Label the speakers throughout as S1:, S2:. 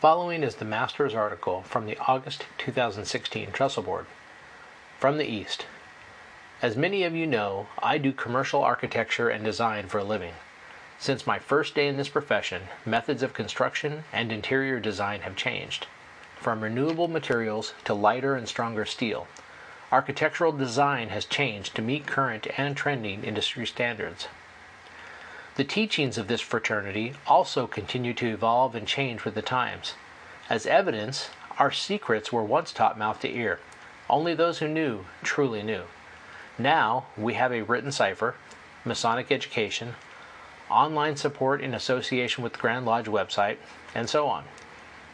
S1: Following is the Master's article from the August 2016 Trestle Board. From the East. As many of you know, I do commercial architecture and design for a living. Since my first day in this profession, methods of construction and interior design have changed. From renewable materials to lighter and stronger steel, architectural design has changed to meet current and trending industry standards. The teachings of this fraternity also continue to evolve and change with the times. As evidence, our secrets were once taught mouth to ear. Only those who knew truly knew. Now we have a written cipher, Masonic education, online support in association with the Grand Lodge website, and so on.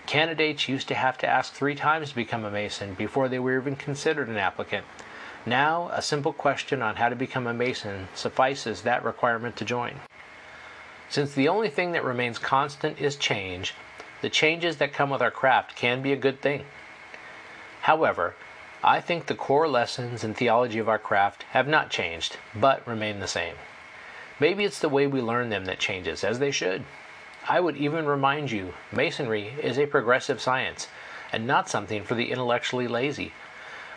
S1: Candidates used to have to ask three times to become a Mason before they were even considered an applicant. Now, a simple question on how to become a Mason suffices that requirement to join. Since the only thing that remains constant is change, the changes that come with our craft can be a good thing. However, I think the core lessons and theology of our craft have not changed, but remain the same. Maybe it's the way we learn them that changes, as they should. I would even remind you Masonry is a progressive science and not something for the intellectually lazy.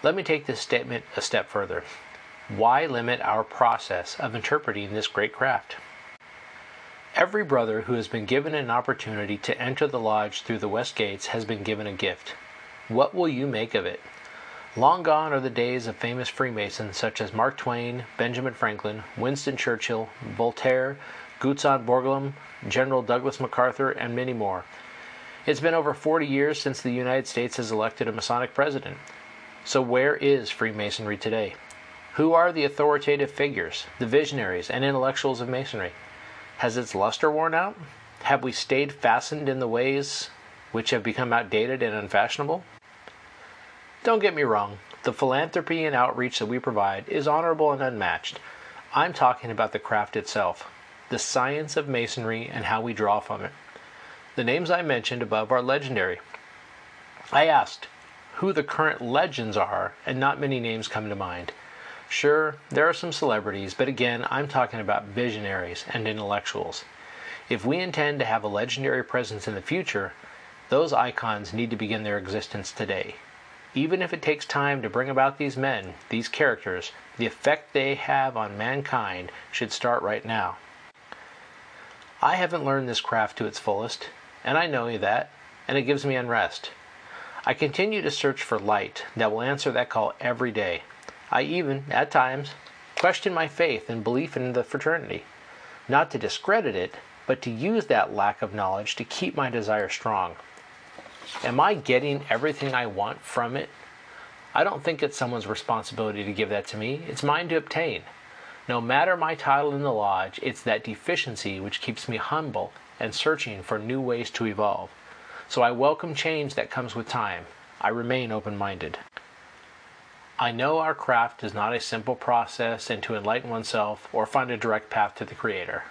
S1: Let me take this statement a step further. Why limit our process of interpreting this great craft? Every brother who has been given an opportunity to enter the lodge through the west gates has been given a gift. What will you make of it? Long gone are the days of famous Freemasons such as Mark Twain, Benjamin Franklin, Winston Churchill, Voltaire, Gutzon Borglum, General Douglas MacArthur, and many more. It's been over 40 years since the United States has elected a Masonic president. So, where is Freemasonry today? Who are the authoritative figures, the visionaries, and intellectuals of Masonry? Has its luster worn out? Have we stayed fastened in the ways which have become outdated and unfashionable? Don't get me wrong, the philanthropy and outreach that we provide is honorable and unmatched. I'm talking about the craft itself, the science of masonry and how we draw from it. The names I mentioned above are legendary. I asked who the current legends are, and not many names come to mind. Sure, there are some celebrities, but again, I'm talking about visionaries and intellectuals. If we intend to have a legendary presence in the future, those icons need to begin their existence today. Even if it takes time to bring about these men, these characters, the effect they have on mankind should start right now. I haven't learned this craft to its fullest, and I know that, and it gives me unrest. I continue to search for light that will answer that call every day. I even, at times, question my faith and belief in the fraternity. Not to discredit it, but to use that lack of knowledge to keep my desire strong. Am I getting everything I want from it? I don't think it's someone's responsibility to give that to me. It's mine to obtain. No matter my title in the lodge, it's that deficiency which keeps me humble and searching for new ways to evolve. So I welcome change that comes with time. I remain open minded. I know our craft is not a simple process and to enlighten oneself or find a direct path to the Creator.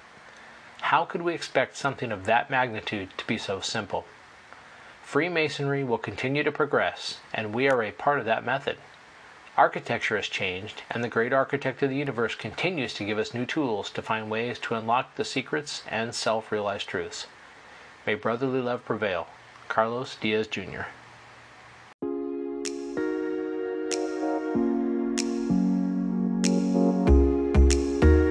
S1: How could we expect something of that magnitude to be so simple? Freemasonry will continue to progress, and we are a part of that method. Architecture has changed, and the great architect of the universe continues to give us new tools to find ways to unlock the secrets and self realized truths. May brotherly love prevail. Carlos Diaz Jr.